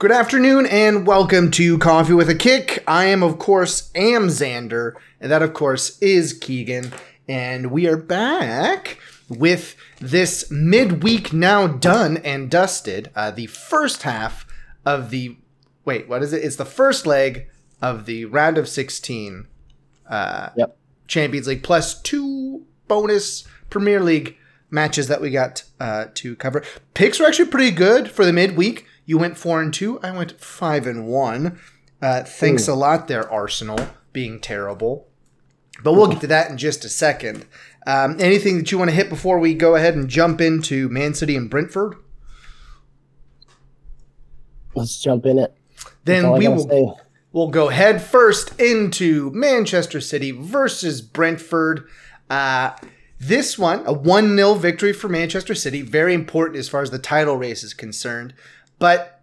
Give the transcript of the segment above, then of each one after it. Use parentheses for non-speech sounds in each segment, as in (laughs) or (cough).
Good afternoon and welcome to Coffee with a Kick. I am, of course, am Xander, and that, of course, is Keegan. And we are back with this midweek now done and dusted. Uh, the first half of the. Wait, what is it? It's the first leg of the round of 16 uh, Yep. Champions League plus two bonus Premier League matches that we got uh, to cover. Picks were actually pretty good for the midweek. You went four and two. I went five and one. Uh, thanks a lot there, Arsenal, being terrible. But we'll get to that in just a second. Um, anything that you want to hit before we go ahead and jump into Man City and Brentford? Let's jump in it. Then we will say. We'll go head first into Manchester City versus Brentford. Uh, this one, a 1 0 victory for Manchester City. Very important as far as the title race is concerned. But,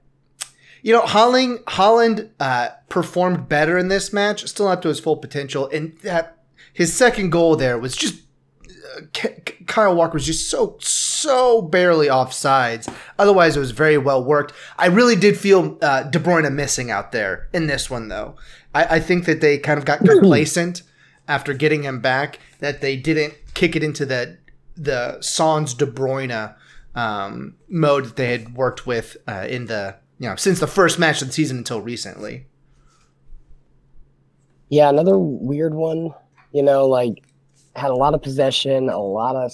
you know, Haaland, Haaland uh, performed better in this match, still up to his full potential. And that his second goal there was just K- Kyle Walker was just so so barely offsides. Otherwise, it was very well worked. I really did feel uh, De Bruyne missing out there in this one, though. I, I think that they kind of got complacent after getting him back. That they didn't kick it into the the Sans De Bruyne um, mode that they had worked with uh, in the you know since the first match of the season until recently. Yeah, another weird one. You know, like had a lot of possession, a lot of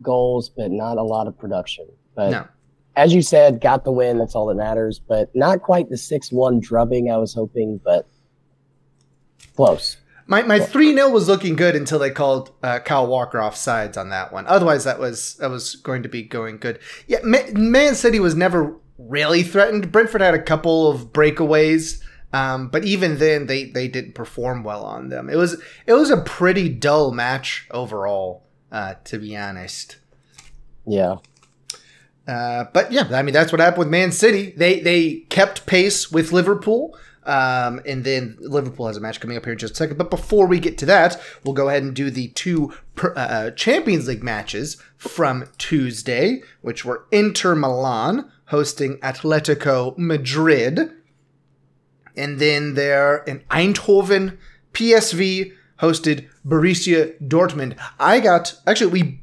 goals, but not a lot of production. But No. as you said, got the win. That's all that matters. But not quite the six-one drubbing I was hoping, but close. My my three 0 was looking good until they called uh, Kyle Walker off sides on that one. Otherwise, that was that was going to be going good. Yeah, Ma- Man City was never really threatened. Brentford had a couple of breakaways, um, but even then, they they didn't perform well on them. It was it was a pretty dull match overall, uh, to be honest. Yeah. Uh, but yeah, I mean that's what happened with Man City. They they kept pace with Liverpool. Um, and then Liverpool has a match coming up here in just a second. But before we get to that, we'll go ahead and do the two uh, Champions League matches from Tuesday, which were Inter Milan hosting Atletico Madrid. And then there in Eindhoven, PSV hosted Borussia Dortmund. I got, actually, we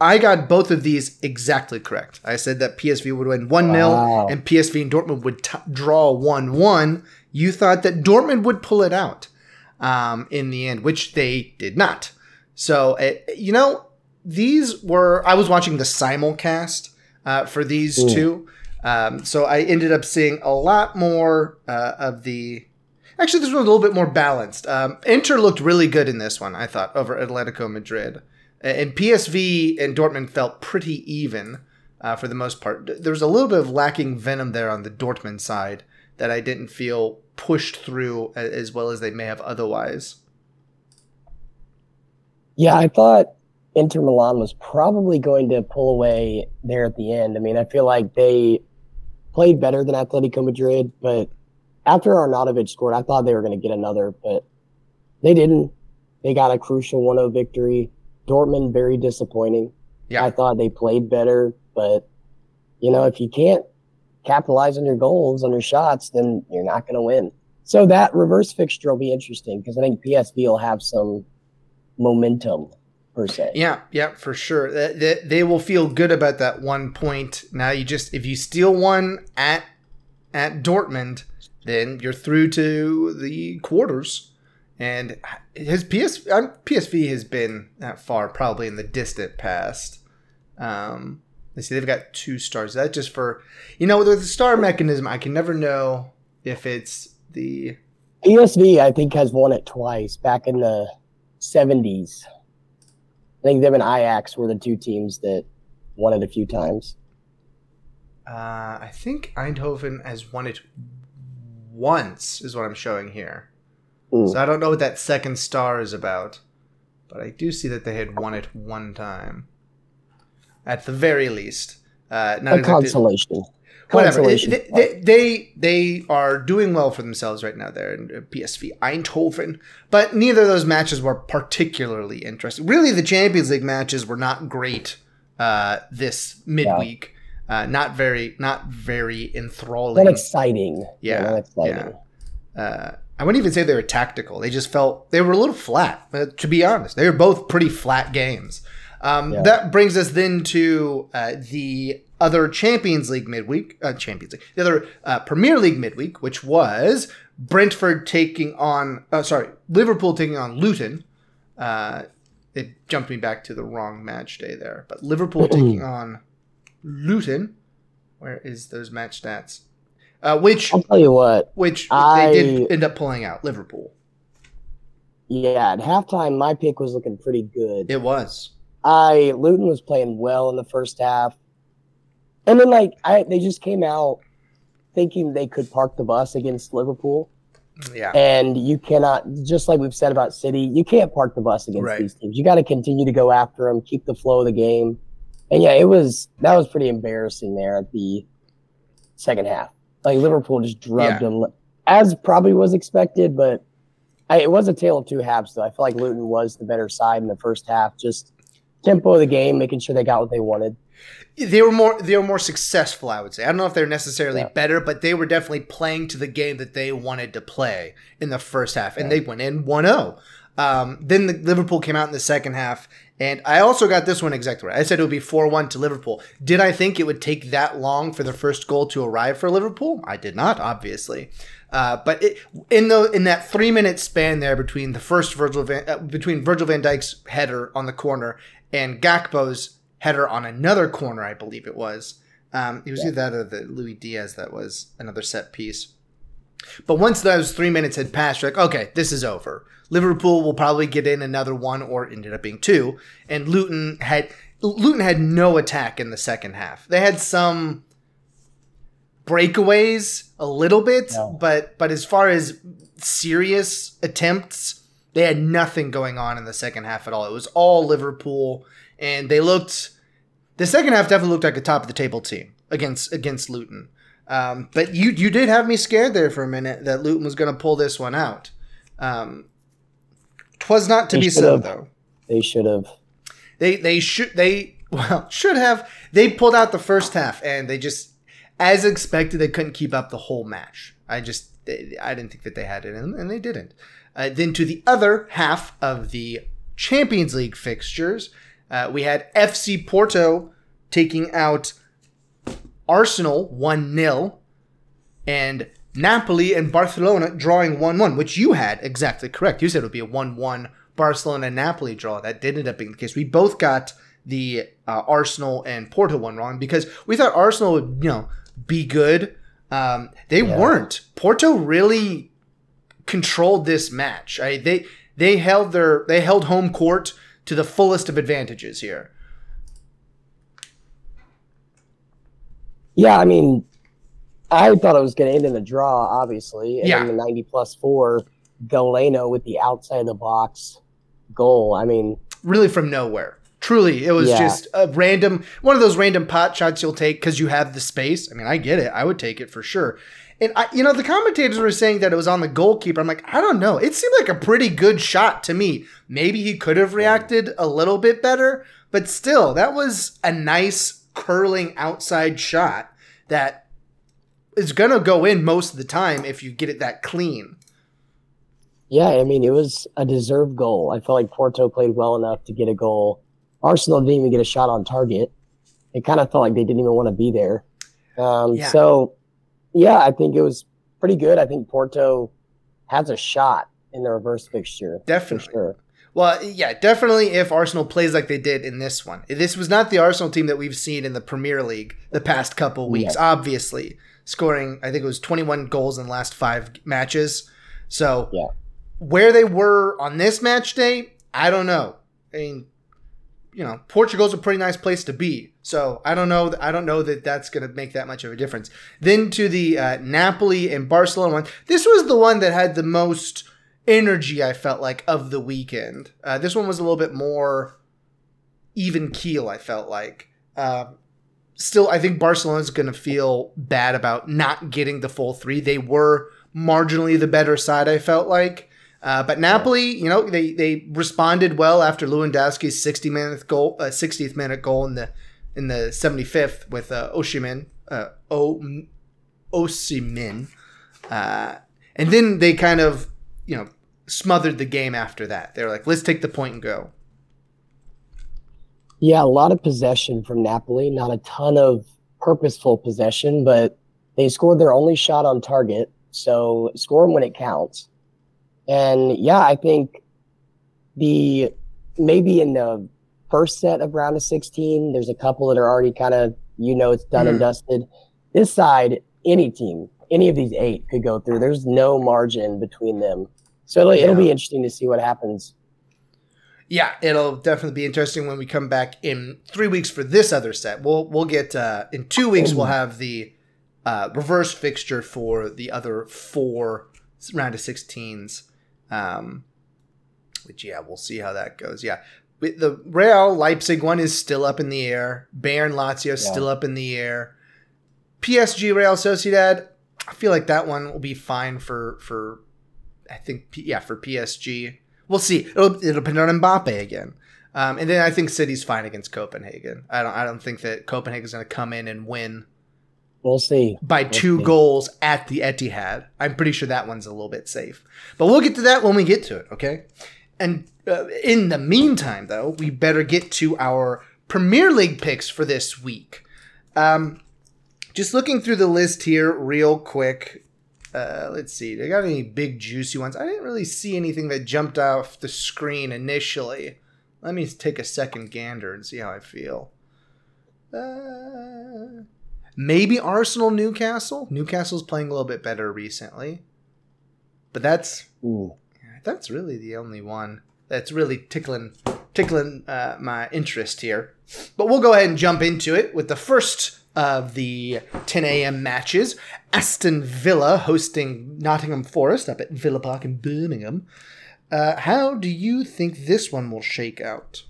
I got both of these exactly correct. I said that PSV would win 1 0 Wow. and PSV and Dortmund would t- draw 1 1. You thought that Dortmund would pull it out um, in the end, which they did not. So, uh, you know, these were, I was watching the simulcast uh, for these Ooh. two. Um, so I ended up seeing a lot more uh, of the. Actually, this one was a little bit more balanced. Um, Inter looked really good in this one, I thought, over Atletico Madrid. And PSV and Dortmund felt pretty even uh, for the most part. There was a little bit of lacking venom there on the Dortmund side that I didn't feel pushed through as well as they may have otherwise. Yeah, I thought Inter Milan was probably going to pull away there at the end. I mean, I feel like they played better than Atletico Madrid, but after Arnautovic scored, I thought they were going to get another, but they didn't. They got a crucial 1 0 victory. Dortmund, very disappointing. Yeah. I thought they played better, but, you know, if you can't capitalize on your goals, on your shots, then you're not going to win. So that reverse fixture will be interesting because I think PSV will have some momentum per se. Yeah, yeah, for sure. They, they, will feel good about that one point. Now you just if you steal one at at Dortmund, then you're through to the quarters. And his PS um, PSV has been that far, probably in the distant past. Um, let's see, they've got two stars. That just for you know with the star mechanism, I can never know if it's the PSV, I think, has won it twice back in the 70s. I think them and Ajax were the two teams that won it a few times. Uh, I think Eindhoven has won it once, is what I'm showing here. Mm. So I don't know what that second star is about, but I do see that they had won it one time, at the very least. Uh, not A exactly, consolation. whatever. Consolation. They, they, they are doing well for themselves right now. There in uh, PSV Eindhoven, but neither of those matches were particularly interesting. Really, the Champions League matches were not great uh, this midweek. Uh, not very, not very enthralling. Not exciting. Yeah, not exciting. uh, I wouldn't even say they were tactical. They just felt they were a little flat. To be honest, they were both pretty flat games. Um, Yeah. That brings us then to uh, the other Champions League midweek, uh, Champions League, the other uh, Premier League midweek, which was Brentford taking on, uh, sorry, Liverpool taking on Luton. Uh, it jumped me back to the wrong match day there, but Liverpool (clears throat) taking on Luton. Where is those match stats? Uh, which I'll tell you what. which I- they did end up pulling out. Liverpool. Yeah, at halftime, my pick was looking pretty good. It was. I Luton was playing well in the first half, and then like I they just came out thinking they could park the bus against Liverpool, Yeah. and you cannot. Just like we've said about City, you can't park the bus against Right. these teams. You got to continue to go after them, keep the flow of the game, and yeah, it was that was pretty embarrassing there at the second half. Like Liverpool just drubbed Yeah. them, as probably was expected, but. I, it was a tale of two halves, though. I feel like Luton was the better side in the first half. Just tempo of the game, making sure they got what they wanted. They were more they were more successful, I would say. I don't know if they're necessarily Yeah. better, but they were definitely playing to the game that they wanted to play in the first half, and they went in 1-0. Um, then the Liverpool came out in the second half, and I also got this one exactly right. I said it would be 4-1 to Liverpool. Did I think it would take that long for the first goal to arrive for Liverpool? I did not, obviously. Uh, but it, in the in that three minute span there between the first Virgil Van, uh, between Virgil Van Dijk's header on the corner and Gakpo's header on another corner, I believe it was. Um, it was either that or the Louis Diaz that was another set piece. But once those three minutes had passed, you're like, okay, this is over. Liverpool will probably get in another one, or ended up being two. And Luton had Luton had no attack in the second half. They had some breakaways a little bit, No. but but as far as serious attempts, they had nothing going on in the second half at all. It was all Liverpool, and they looked. The second half definitely looked like a top of the table team against against Luton. Um, but you you did have me scared there for a minute that Luton was going to pull this one out. Um, twas not to They be so should've. though. They should have. They they should they well (laughs) should have they pulled out the first half and they just as expected they couldn't keep up the whole match. I just they, I didn't think that they had it in them and they didn't. Uh, then to the other half of the Champions League fixtures, uh, we had FC Porto taking out Arsenal one 0 and Napoli and Barcelona drawing 1 1, which you had exactly correct. You said it would be a 1 1 Barcelona Napoli draw. That did end up being the case. We both got the uh, Arsenal and Porto one wrong because we thought Arsenal would, you know, be good. Um, they Yeah. weren't. Porto really controlled this match. I, they they held their they held home court to the fullest of advantages here. Yeah, I mean, I thought it was going to end in a draw, obviously. And Yeah. the 90 plus four, Galeno with the outside of the box goal. I mean, really from nowhere. Truly, it was Yeah. just a random one of those random pot shots you'll take because you have the space. I mean, I get it. I would take it for sure. And I, you know, the commentators were saying that it was on the goalkeeper. I'm like, I don't know. It seemed like a pretty good shot to me. Maybe he could have reacted a little bit better, but still, that was a nice curling outside shot that is gonna go in most of the time if you get it that clean. yeah, I mean, it was a deserved goal. I felt like Porto played well enough to get a goal. Arsenal didn't even get a shot on target. It kind of felt like they didn't even want to be there. Um, Yeah. So, yeah, I think it was pretty good. I think Porto has a shot in the reverse fixture. Definitely. sure. Well, yeah, definitely if Arsenal plays like they did in this one. This was not the Arsenal team that we've seen in the Premier League the past couple weeks, obviously. Scoring, I think it was 21 goals in the last five matches. So, Yeah. where they were on this match day, I don't know. I mean, you know, Portugal's a pretty nice place to be. So, I don't know. I don't know that that's going to make that much of a difference. Then to the uh, Napoli and Barcelona one. This was the one that had the most energy I felt like of the weekend. Uh, this one was a little bit more even keel. I felt like. Um, still, I think Barcelona's going to feel bad about not getting the full three. They were marginally the better side. I felt like. Uh, but Napoli, you know, they, they responded well after Lewandowski's 60 minute goal, uh, 60th minute goal in the in the 75th with uh, uh, o- Osimhen. Uh, and then they kind of, you know, smothered the game after that. They were like, let's take the point and go. Yeah, a lot of possession from Napoli, not a ton of purposeful possession, but they scored their only shot on target. So score them when it counts. And yeah, I think the maybe in the first set of round of 16, there's a couple that are already kind of, you know, it's done mm-hmm. and dusted. This side, any team, any of these eight could go through. There's no margin between them. So it'll, yeah. it'll be interesting to see what happens. Yeah, it'll definitely be interesting when we come back in three weeks for this other set. We'll we'll get uh, in two weeks. We'll have the uh, reverse fixture for the other four round of 16s. Um, which yeah, we'll see how that goes. Yeah, the Real Leipzig one is still up in the air. Bayern Lazio yeah. still up in the air. PSG Real Sociedad. I feel like that one will be fine for for. I think yeah for PSG. We'll see. It'll, it'll depend on Mbappe again. Um, and then I think City's fine against Copenhagen. I don't I don't think that Copenhagen's going to come in and win. We'll see. By we'll two see. goals at the Etihad. I'm pretty sure that one's a little bit safe. But we'll get to that when we get to it, okay? And uh, in the meantime, though, we better get to our Premier League picks for this week. Um, just looking through the list here real quick. Uh, let's see. Do I got any big juicy ones? I didn't really see anything that jumped off the screen initially. Let me take a second gander and see how I feel. Uh, maybe Arsenal Newcastle. Newcastle's playing a little bit better recently, but that's Ooh. that's really the only one that's really tickling tickling uh, my interest here. But we'll go ahead and jump into it with the first of the 10 a.m. matches. Aston Villa hosting Nottingham Forest up at Villa Park in Birmingham. Uh, how do you think this one will shake out?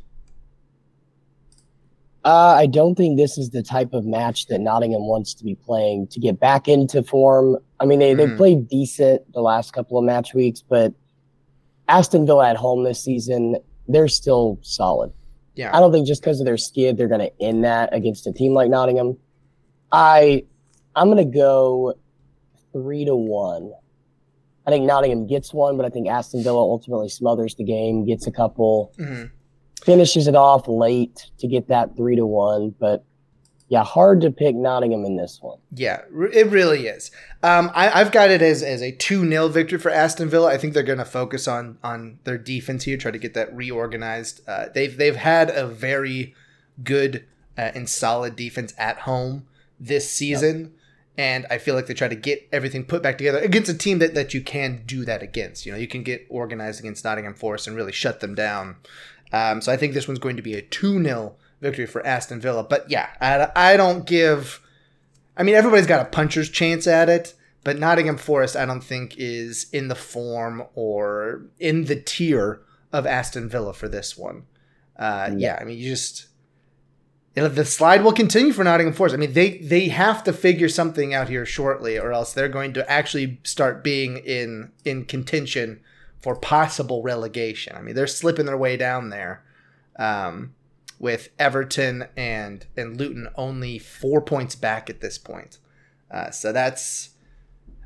Uh, I don't think this is the type of match that Nottingham wants to be playing to get back into form. I mean, they, mm. they played decent the last couple of match weeks, but Aston Villa at home this season, they're still solid. Yeah. I don't think just because of their skid, they're going to end that against a team like Nottingham. I, I'm going to go three to one. I think Nottingham gets one, but I think Aston Villa ultimately smothers the game, gets a couple, mm-hmm. Finishes it off late to get that three to one. But yeah, hard to pick Nottingham in this one. Yeah, it really is. Um, I, have got it as, as a 2 0 victory for Aston Villa. I think they're going to focus on on their defense here, try to get that reorganized. Uh, they've, they've had a very good uh, and solid defense at home this season. Yep. And I feel like they try to get everything put back together against a team that, that you can do that against. You know, you can get organized against Nottingham Forest and really shut them down. Um, so I think this one's going to be a 2 0 victory for Aston Villa. But yeah, I, I don't give. I mean, everybody's got a puncher's chance at it, but Nottingham Forest, I don't think, is in the form or in the tier of Aston Villa for this one. Uh, yeah. yeah, I mean, you just the slide will continue for Nottingham Forest. I mean, they they have to figure something out here shortly, or else they're going to actually start being in in contention for possible relegation. I mean, they're slipping their way down there. Um, with Everton and and Luton only four points back at this point. Uh, so that's,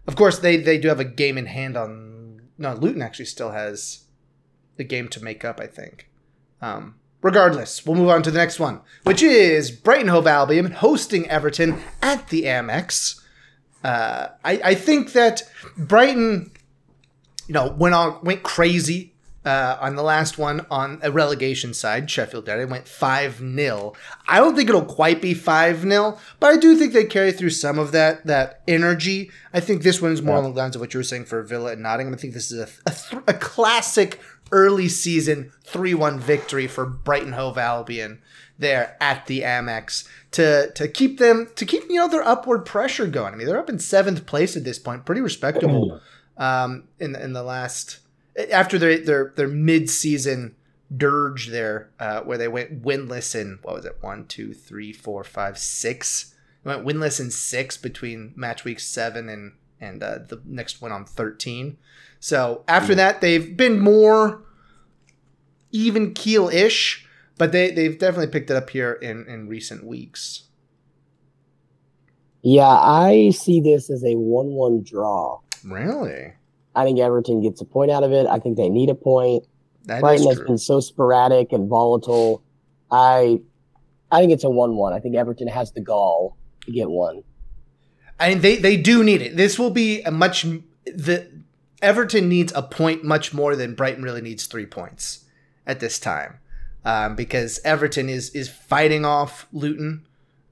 of course, they they do have a game in hand on. No, Luton actually still has the game to make up. I think. Um, regardless, we'll move on to the next one, which is Brighton Hove Albion hosting Everton at the Amex. Uh, I, I think that Brighton, you know, went on went crazy uh, on the last one on a relegation side, Sheffield United went 5 0. I don't think it'll quite be 5 0, but I do think they carry through some of that that energy. I think this one's more yeah. along the lines of what you were saying for Villa and Nottingham. I think this is a, a, th- a classic early season 3 1 victory for Brighton Hove Albion there at the Amex to to keep them to keep you know their upward pressure going. I mean they're up in seventh place at this point, pretty respectable um, in in the last after their their their mid season dirge there, uh, where they went winless in what was it one two three four five six. They went winless in six between match week seven and and uh, the next one on thirteen. So after mm. that, they've been more even keel ish. but they they've definitely picked it up here in in recent weeks. Yeah, I see this as a one-one draw. Really, I think Everton gets a point out of it. I think they need a point. that is Brighton has been so sporadic and volatile. I I think it's a one-one. I think Everton has the gall to get one. I mean, they they do need it. This will be a much the Everton needs a point much more than Brighton really needs three points at this time, um, because Everton is is fighting off Luton,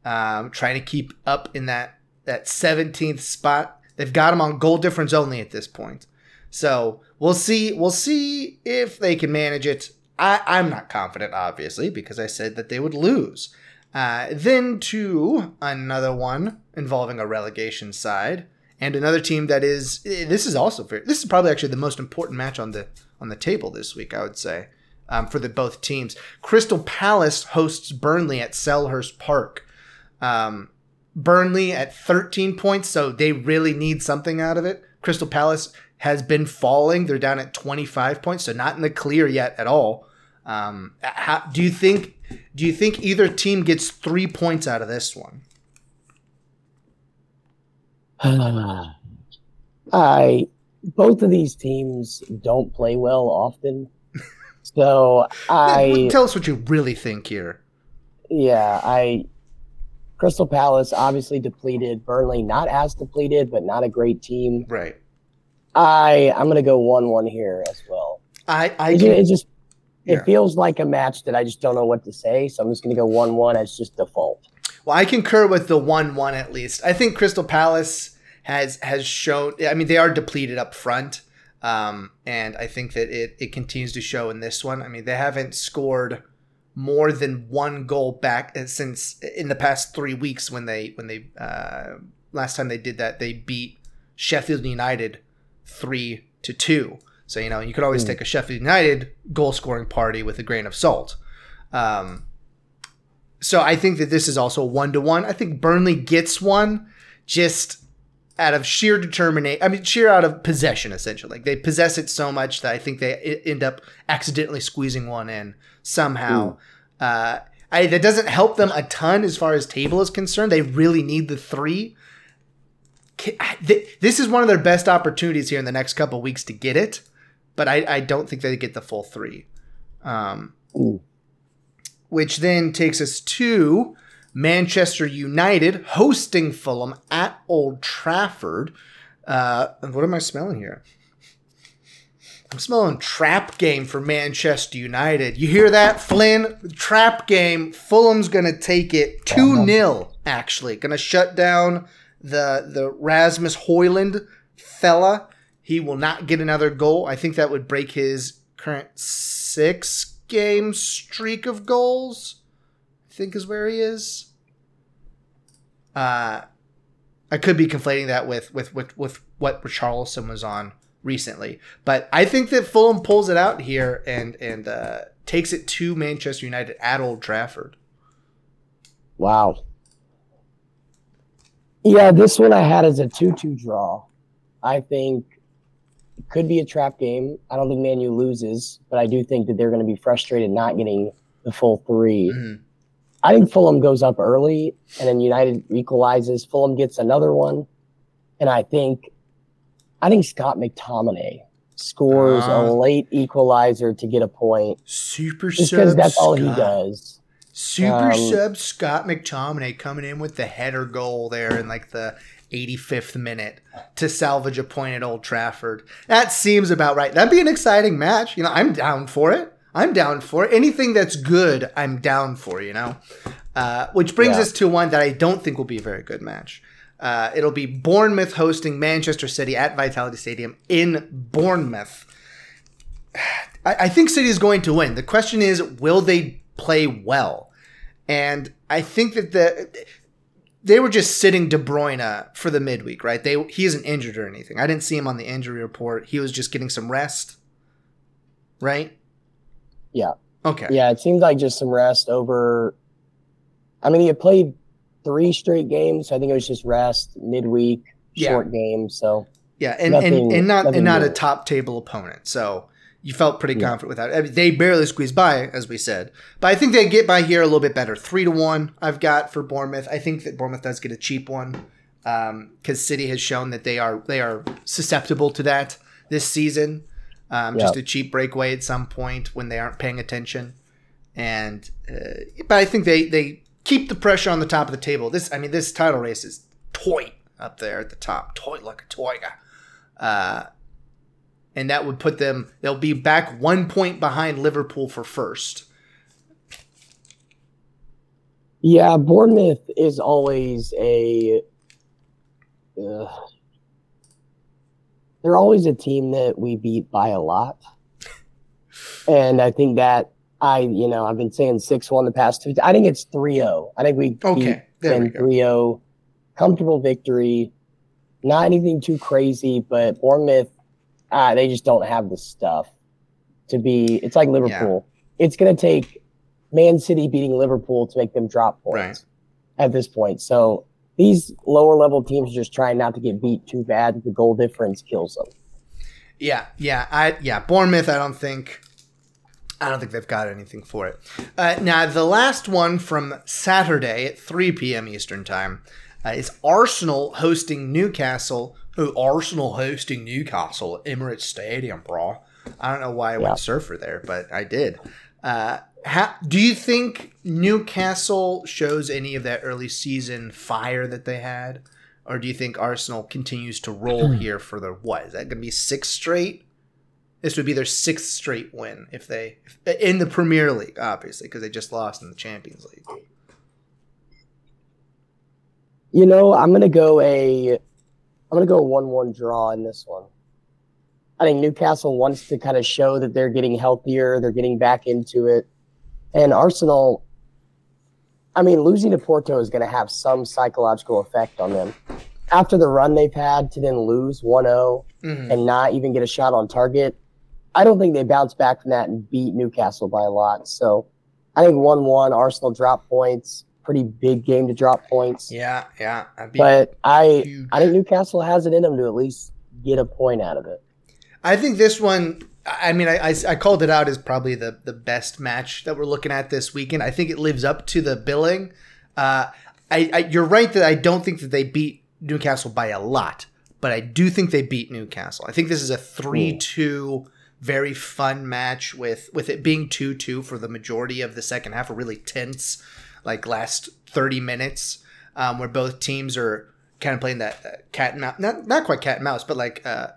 um, trying to keep up in that that seventeenth spot. They've got them on goal difference only at this point, so we'll see. We'll see if they can manage it. I, I'm not confident, obviously, because I said that they would lose. Uh, then to another one involving a relegation side and another team that is this is also very, this is probably actually the most important match on the on the table this week. I would say um, for the both teams. Crystal Palace hosts Burnley at Selhurst Park. Um, Burnley at 13 points, so they really need something out of it. Crystal Palace has been falling; they're down at 25 points, so not in the clear yet at all. Um, how, do you think? Do you think either team gets three points out of this one? (sighs) I both of these teams don't play well often. So (laughs) I Tell us what you really think here. yeah, I Crystal Palace obviously depleted, Burnley not as depleted, but not a great team. Right. I I'm gonna go one one here as well. I I It, can, it just it Yeah. feels like a match that I just don't know what to say, so I'm just gonna go one one as just default. well, I concur with the one one at least. I think Crystal Palace has has shown. I mean, they are depleted up front, um, and I think that it it continues to show in this one. I mean, they haven't scored more than one goal back uh, since in the past three weeks when they when they uh, last time they did that they beat Sheffield United three to two. So you know you could always Hmm. take a Sheffield United goal scoring party with a grain of salt. Um, so I think that this is also one to one. I think Burnley gets one just out of sheer determination. I mean, sheer out of possession, essentially. Like they possess it so much that I think they end up accidentally squeezing one in somehow. Uh, I, that doesn't help them a ton as far as table is concerned. They really need the three. This is one of their best opportunities here in the next couple weeks to get it, but I, I don't think they get the full three. Um, which then takes us to Manchester United hosting Fulham at Old Trafford. Uh, and what am I smelling here? I'm smelling trap game for Manchester United. You hear that, Flynn? Trap game. Fulham's going to take it 2 0, actually. Going to shut down the, the Rasmus Hojlund fella. He will not get another goal. I think that would break his current six game streak of goals. I think is where he is. Uh, I could be conflating that with with with, with what Richarlison was on recently, but I think that Fulham pulls it out here and and uh, takes it to Manchester United at Old Trafford. Wow. Yeah, this one I had as a 2 2 draw. I think it could be a trap game. I don't think Manu loses, but I do think that they're going to be frustrated not getting the full three. Mhm. I think Fulham goes up early and then United equalizes. Fulham gets another one. And I think I think Scott McTominay scores Ah. a late equalizer to get a point. Super Just sub because that's all he does. Super Um, sub Scott McTominay coming in with the header goal there in like the 85th minute to salvage a point at Old Trafford. That seems about right. That'd be an exciting match. You know, I'm down for it. I'm down for. Anything that's good, I'm down for, you know? Uh, which brings Yeah. us to one that I don't think will be a very good match. Uh, it'll be Bournemouth hosting Manchester City at Vitality Stadium in Bournemouth. (sighs) I, I think City is going to win. The question is, will they play well? And I think that the they were just sitting De Bruyne for the midweek, right? They he isn't injured or anything. I didn't see him on the injury report. He was just getting some rest, right? Yeah. Okay. Yeah, it seemed like just some rest over. I mean, he had played three straight games. So I think it was just rest midweek, Yeah. short game. So Yeah, and, and, Nothing- and not and not a top table opponent. So you felt pretty yeah. confident with that. I mean, they barely squeezed by, as we said, but I think they get by here a little bit better. Three to one, I've got for Bournemouth. I think that Bournemouth does get a cheap one because um, City has shown that they are they are susceptible to that this season. Um, Just a cheap breakaway at some point when they aren't paying attention, and uh, but I think they they keep the pressure on the top of the table. This I mean this title race is toy up there at the top, toy like a toy. Uh, and that would put them they'll be back one point behind Liverpool for first. Yeah, Bournemouth is always a. Uh, they're always a team that we beat by a lot, and I think that I, you know, I've been saying six one the past two. I think it's 3-0. I think we okay. beat 3-0. Comfortable victory. Not anything too crazy, but Bournemouth ah, they just don't have the stuff to be. It's like Liverpool. Yeah. It's going to take Man City beating Liverpool to make them drop points right. at this point. So these lower level teams are just trying not to get beat too bad. The goal difference kills them. Yeah, yeah, I yeah. Bournemouth, I don't think. I don't think they've got anything for it. Uh, now, the last one from Saturday at 3 p.m. Eastern Time uh, is Arsenal hosting Newcastle Oh, Arsenal hosting Newcastle at Emirates Stadium, bro. I don't know why I yeah. went surfer there, but I did. Uh, how, do you think Newcastle shows any of that early season fire that they had? Or do you think Arsenal continues to roll hmm. here for the what? Is that going to be six straight? This would be their sixth straight win if they in the Premier League, obviously, because they just lost in the Champions League. You know, I'm going to go a I'm going to go 1 1 draw in this one. I think Newcastle wants to kind of show that they're getting healthier, they're getting back into it. And Arsenal, I mean, losing to Porto is going to have some psychological effect on them. After the run they've had to then lose 1 0 mm-hmm. and not even get a shot on target, I don't think they bounce back from that and beat Newcastle by a lot. So I think 1 1, Arsenal drop points pretty big game to drop points. Yeah, yeah. But I huge. I think Newcastle has it in them to at least get a point out of it. I think this one. I mean, I, I, I, called it out as probably the, the best match that we're looking at this weekend. I think it lives up to the billing. Uh, I, I, you're right that I don't think that they beat Newcastle by a lot, but I do think they beat Newcastle. I think this is a three-two, very fun match with with it being two-two for the majority of the second half, a really tense like last 30 minutes um, where both teams are kind of playing that uh, cat and mouse, not, not quite cat and mouse, but like uh,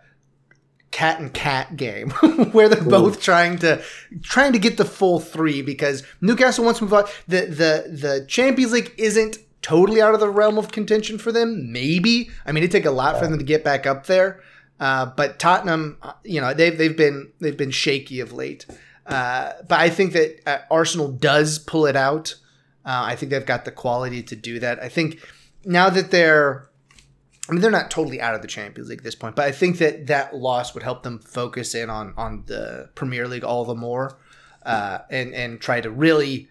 cat and cat game (laughs) where they're Ooh. both trying to trying to get the full three because Newcastle wants to move on. The the the Champions League isn't totally out of the realm of contention for them. Maybe I mean it'd take a lot yeah. for them to get back up there. Uh, but Tottenham, uh, you know, they've they've been they've been shaky of late. Uh, but I think that uh, Arsenal does pull it out. Uh, I think they've got the quality to do that. I think now that they're, I mean, they're not totally out of the Champions League at this point, but I think that that loss would help them focus in on on the Premier League all the more, uh, and and try to really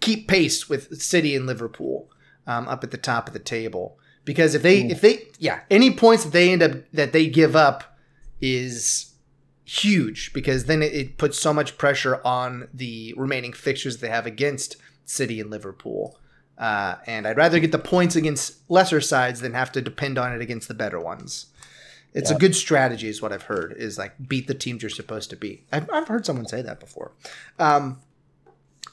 keep pace with City and Liverpool um, up at the top of the table. Because if they mm. if they yeah any points that they end up that they give up is huge because then it, it puts so much pressure on the remaining fixtures they have against City and Liverpool. Uh, and I'd rather get the points against lesser sides than have to depend on it against the better ones. It's a good strategy, is what I've heard. Is like beat the teams you're supposed to beat. I've, I've heard someone say that before. Um,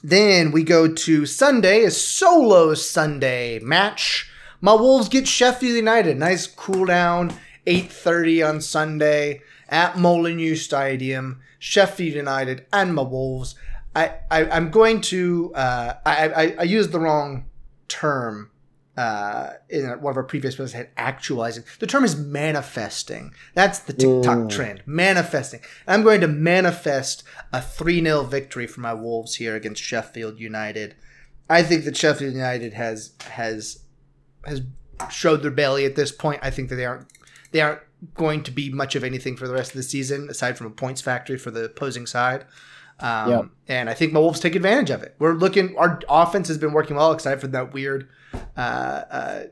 then we go to Sunday, a solo Sunday match. My Wolves get Sheffield United. Nice cool down, 8.30 on Sunday at Molineux Stadium. Sheffield United and my Wolves I, I am going to uh, I, I I used the wrong term uh, in one of our previous posts had actualizing. The term is manifesting. That's the TikTok mm. trend. Manifesting. I'm going to manifest a 3 0 victory for my Wolves here against Sheffield United. I think that Sheffield United has has has showed their belly at this point. I think that they aren't they aren't going to be much of anything for the rest of the season aside from a points factory for the opposing side. Um, yep. And I think my Wolves take advantage of it. We're looking, our offense has been working well, except for that weird uh, uh,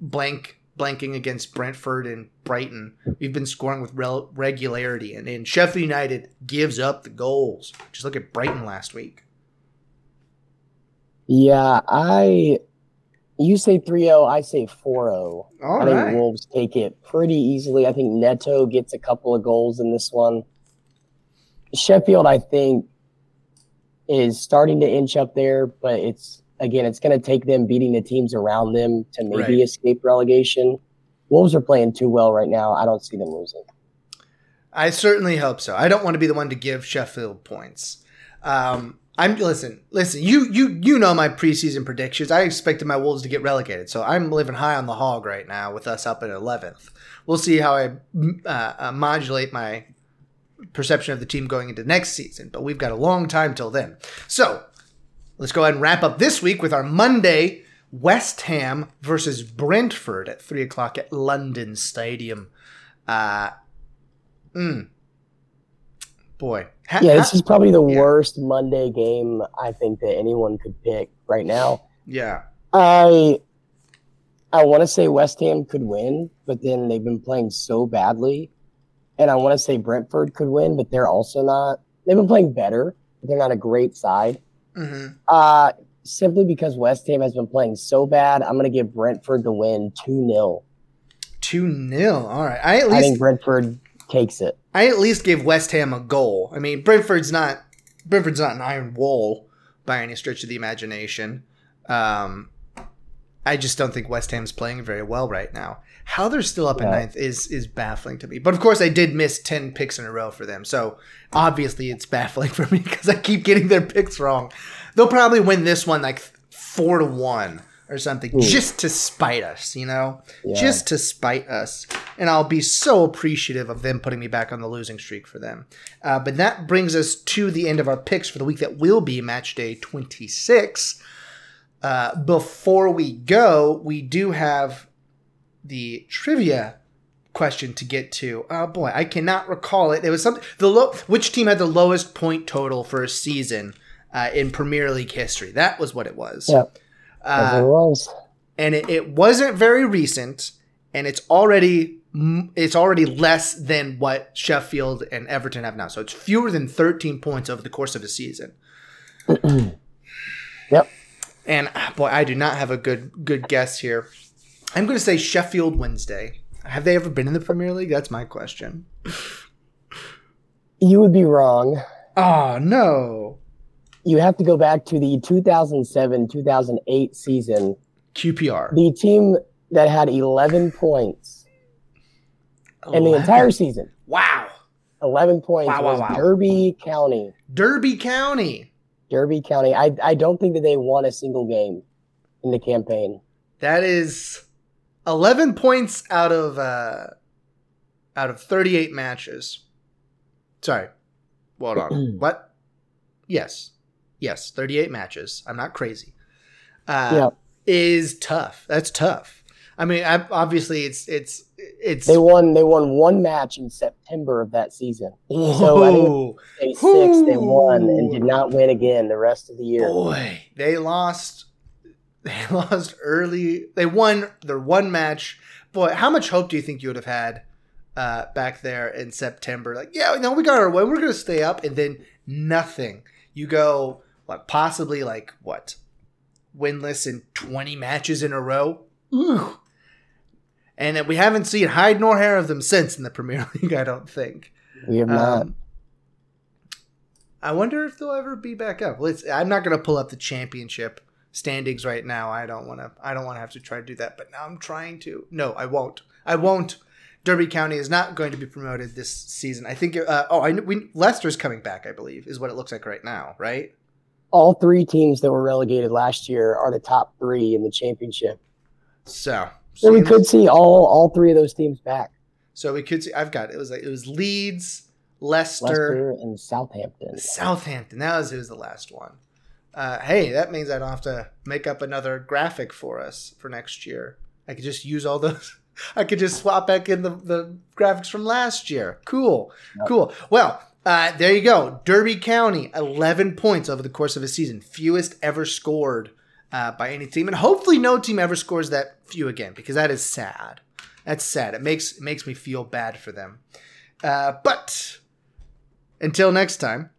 blank blanking against Brentford and Brighton. We've been scoring with rel- regularity, and, and Sheffield United gives up the goals. Just look at Brighton last week. Yeah, I. You say 3 0, I say 4 0. All I think. Wolves take it pretty easily. I think Neto gets a couple of goals in this one. Sheffield, I think, is starting to inch up there, but it's again, it's going to take them beating the teams around them to maybe Right. escape relegation. Wolves are playing too well right now. I don't see them losing. I certainly hope so. I don't want to be the one to give Sheffield points. Um, I'm listen, listen. You you you know my preseason predictions. I expected my Wolves to get relegated, so I'm living high on the hog right now with us up at 11th. We'll see how I uh, uh, modulate my perception of the team going into next season, but we've got a long time till then. So let's go ahead and wrap up this week with our Monday West Ham versus Brentford at three o'clock at London Stadium. Uh, mm. Boy, Ha- Yeah, this is probably the Yeah. worst Monday game I think that anyone could pick right now. yeah. I I want to say West Ham could win, but then they've been playing so badly. And I want to say Brentford could win, but they're also not. They've been playing better, but they're not a great side. hmm Uh simply because West Ham has been playing so bad, I'm going to give Brentford the win 2-0. Two 0 All right. I at I least think Brentford takes it. I at least gave West Ham a goal. I mean, Brentford's not Brentford's not an iron wall by any stretch of the imagination. Um, I just don't think West Ham's playing very well right now. How they're still up in Yeah. ninth is is baffling to me. But of course, I did miss ten picks in a row for them, so obviously it's baffling (laughs) for me because I keep getting their picks wrong. They'll probably win this one like four to one or something, Ooh. just to spite us, you know Yeah. just to spite us. And I'll be so appreciative of them putting me back on the losing streak for them. Uh, but that brings us to the end of our picks for the week that will be match day 26. Uh, before we go, we do have the trivia question to get to. Oh boy, I cannot recall it. It was something the low. Which team had the lowest point total for a season uh, in Premier League history? That was what it was. Yeah. Uh, it was. and it, it wasn't very recent, and it's already it's already less than what Sheffield and Everton have now. So it's fewer than 13 points over the course of a season. (clears throat) Yep. And ah, boy, I do not have a good good guess here. I'm going to say Sheffield Wednesday. Have they ever been in the Premier League? That's my question. You would be wrong. Oh no, You have to go back to the 2007-2008 season QPR. the team that had 11 points in the entire season, wow, 11 points Wow, wow, was wow. Derby County. Derby County. Derby County. I, I don't think that they won a single game in the campaign. That is 11 points out of uh out of 38 matches. Sorry. Hold on. (clears throat) what? Yes. Yes, 38 matches. I'm not crazy. Uh yeah, is tough. That's tough. I mean, I, obviously it's it's it's they won. They won one match in September of that season. So I think Ooh, They six, they won and did not win again the rest of the year. boy, they lost they (laughs) lost early. They won their one match. Boy, how much hope do you think you would have had uh, back there in September? Like, yeah, no, we got our way. We're going to stay up, and then nothing. You go what? Possibly like what? Winless in twenty matches in a row. Ooh. And we haven't seen hide nor hair of them since in the Premier (laughs) League. I don't think. We have not. Um, I wonder if they'll ever be back up. Let's. I'm not going to pull up the championship standings right now. I don't want to. I don't want to have to try to do that. But now I'm trying to. No, I won't. I won't. Derby County is not going to be promoted this season. I think. Uh, oh, I we Leicester's coming back. I believe is what it looks like right now. Right. All three teams that were relegated last year are the top three in the championship. So. So we could see all all three of those teams back. So we could see. I've got it. Was like it was Leeds, Leicester, Leicester and Southampton. Southampton. That was who was the last one. Uh, hey, that means I don't have to make up another graphic for us for next year. I could just use all those. (laughs) I could just swap back in the, the graphics from last year. Cool, Yep. cool. Well, uh, there you go. Derby County, eleven points over the course of a season, fewest ever scored uh, by any team, and hopefully no team ever scores that few again because that is sad. That's sad. It makes it makes me feel bad for them. Uh, but until next time,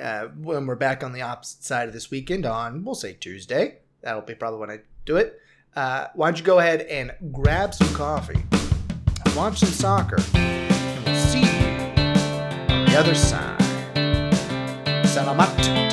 uh, when we're back on the opposite side of this weekend on, we'll say Tuesday. That'll be probably when I do it. Uh, why don't you go ahead and grab some coffee, watch some soccer, and we'll see you on the other side. Salamat.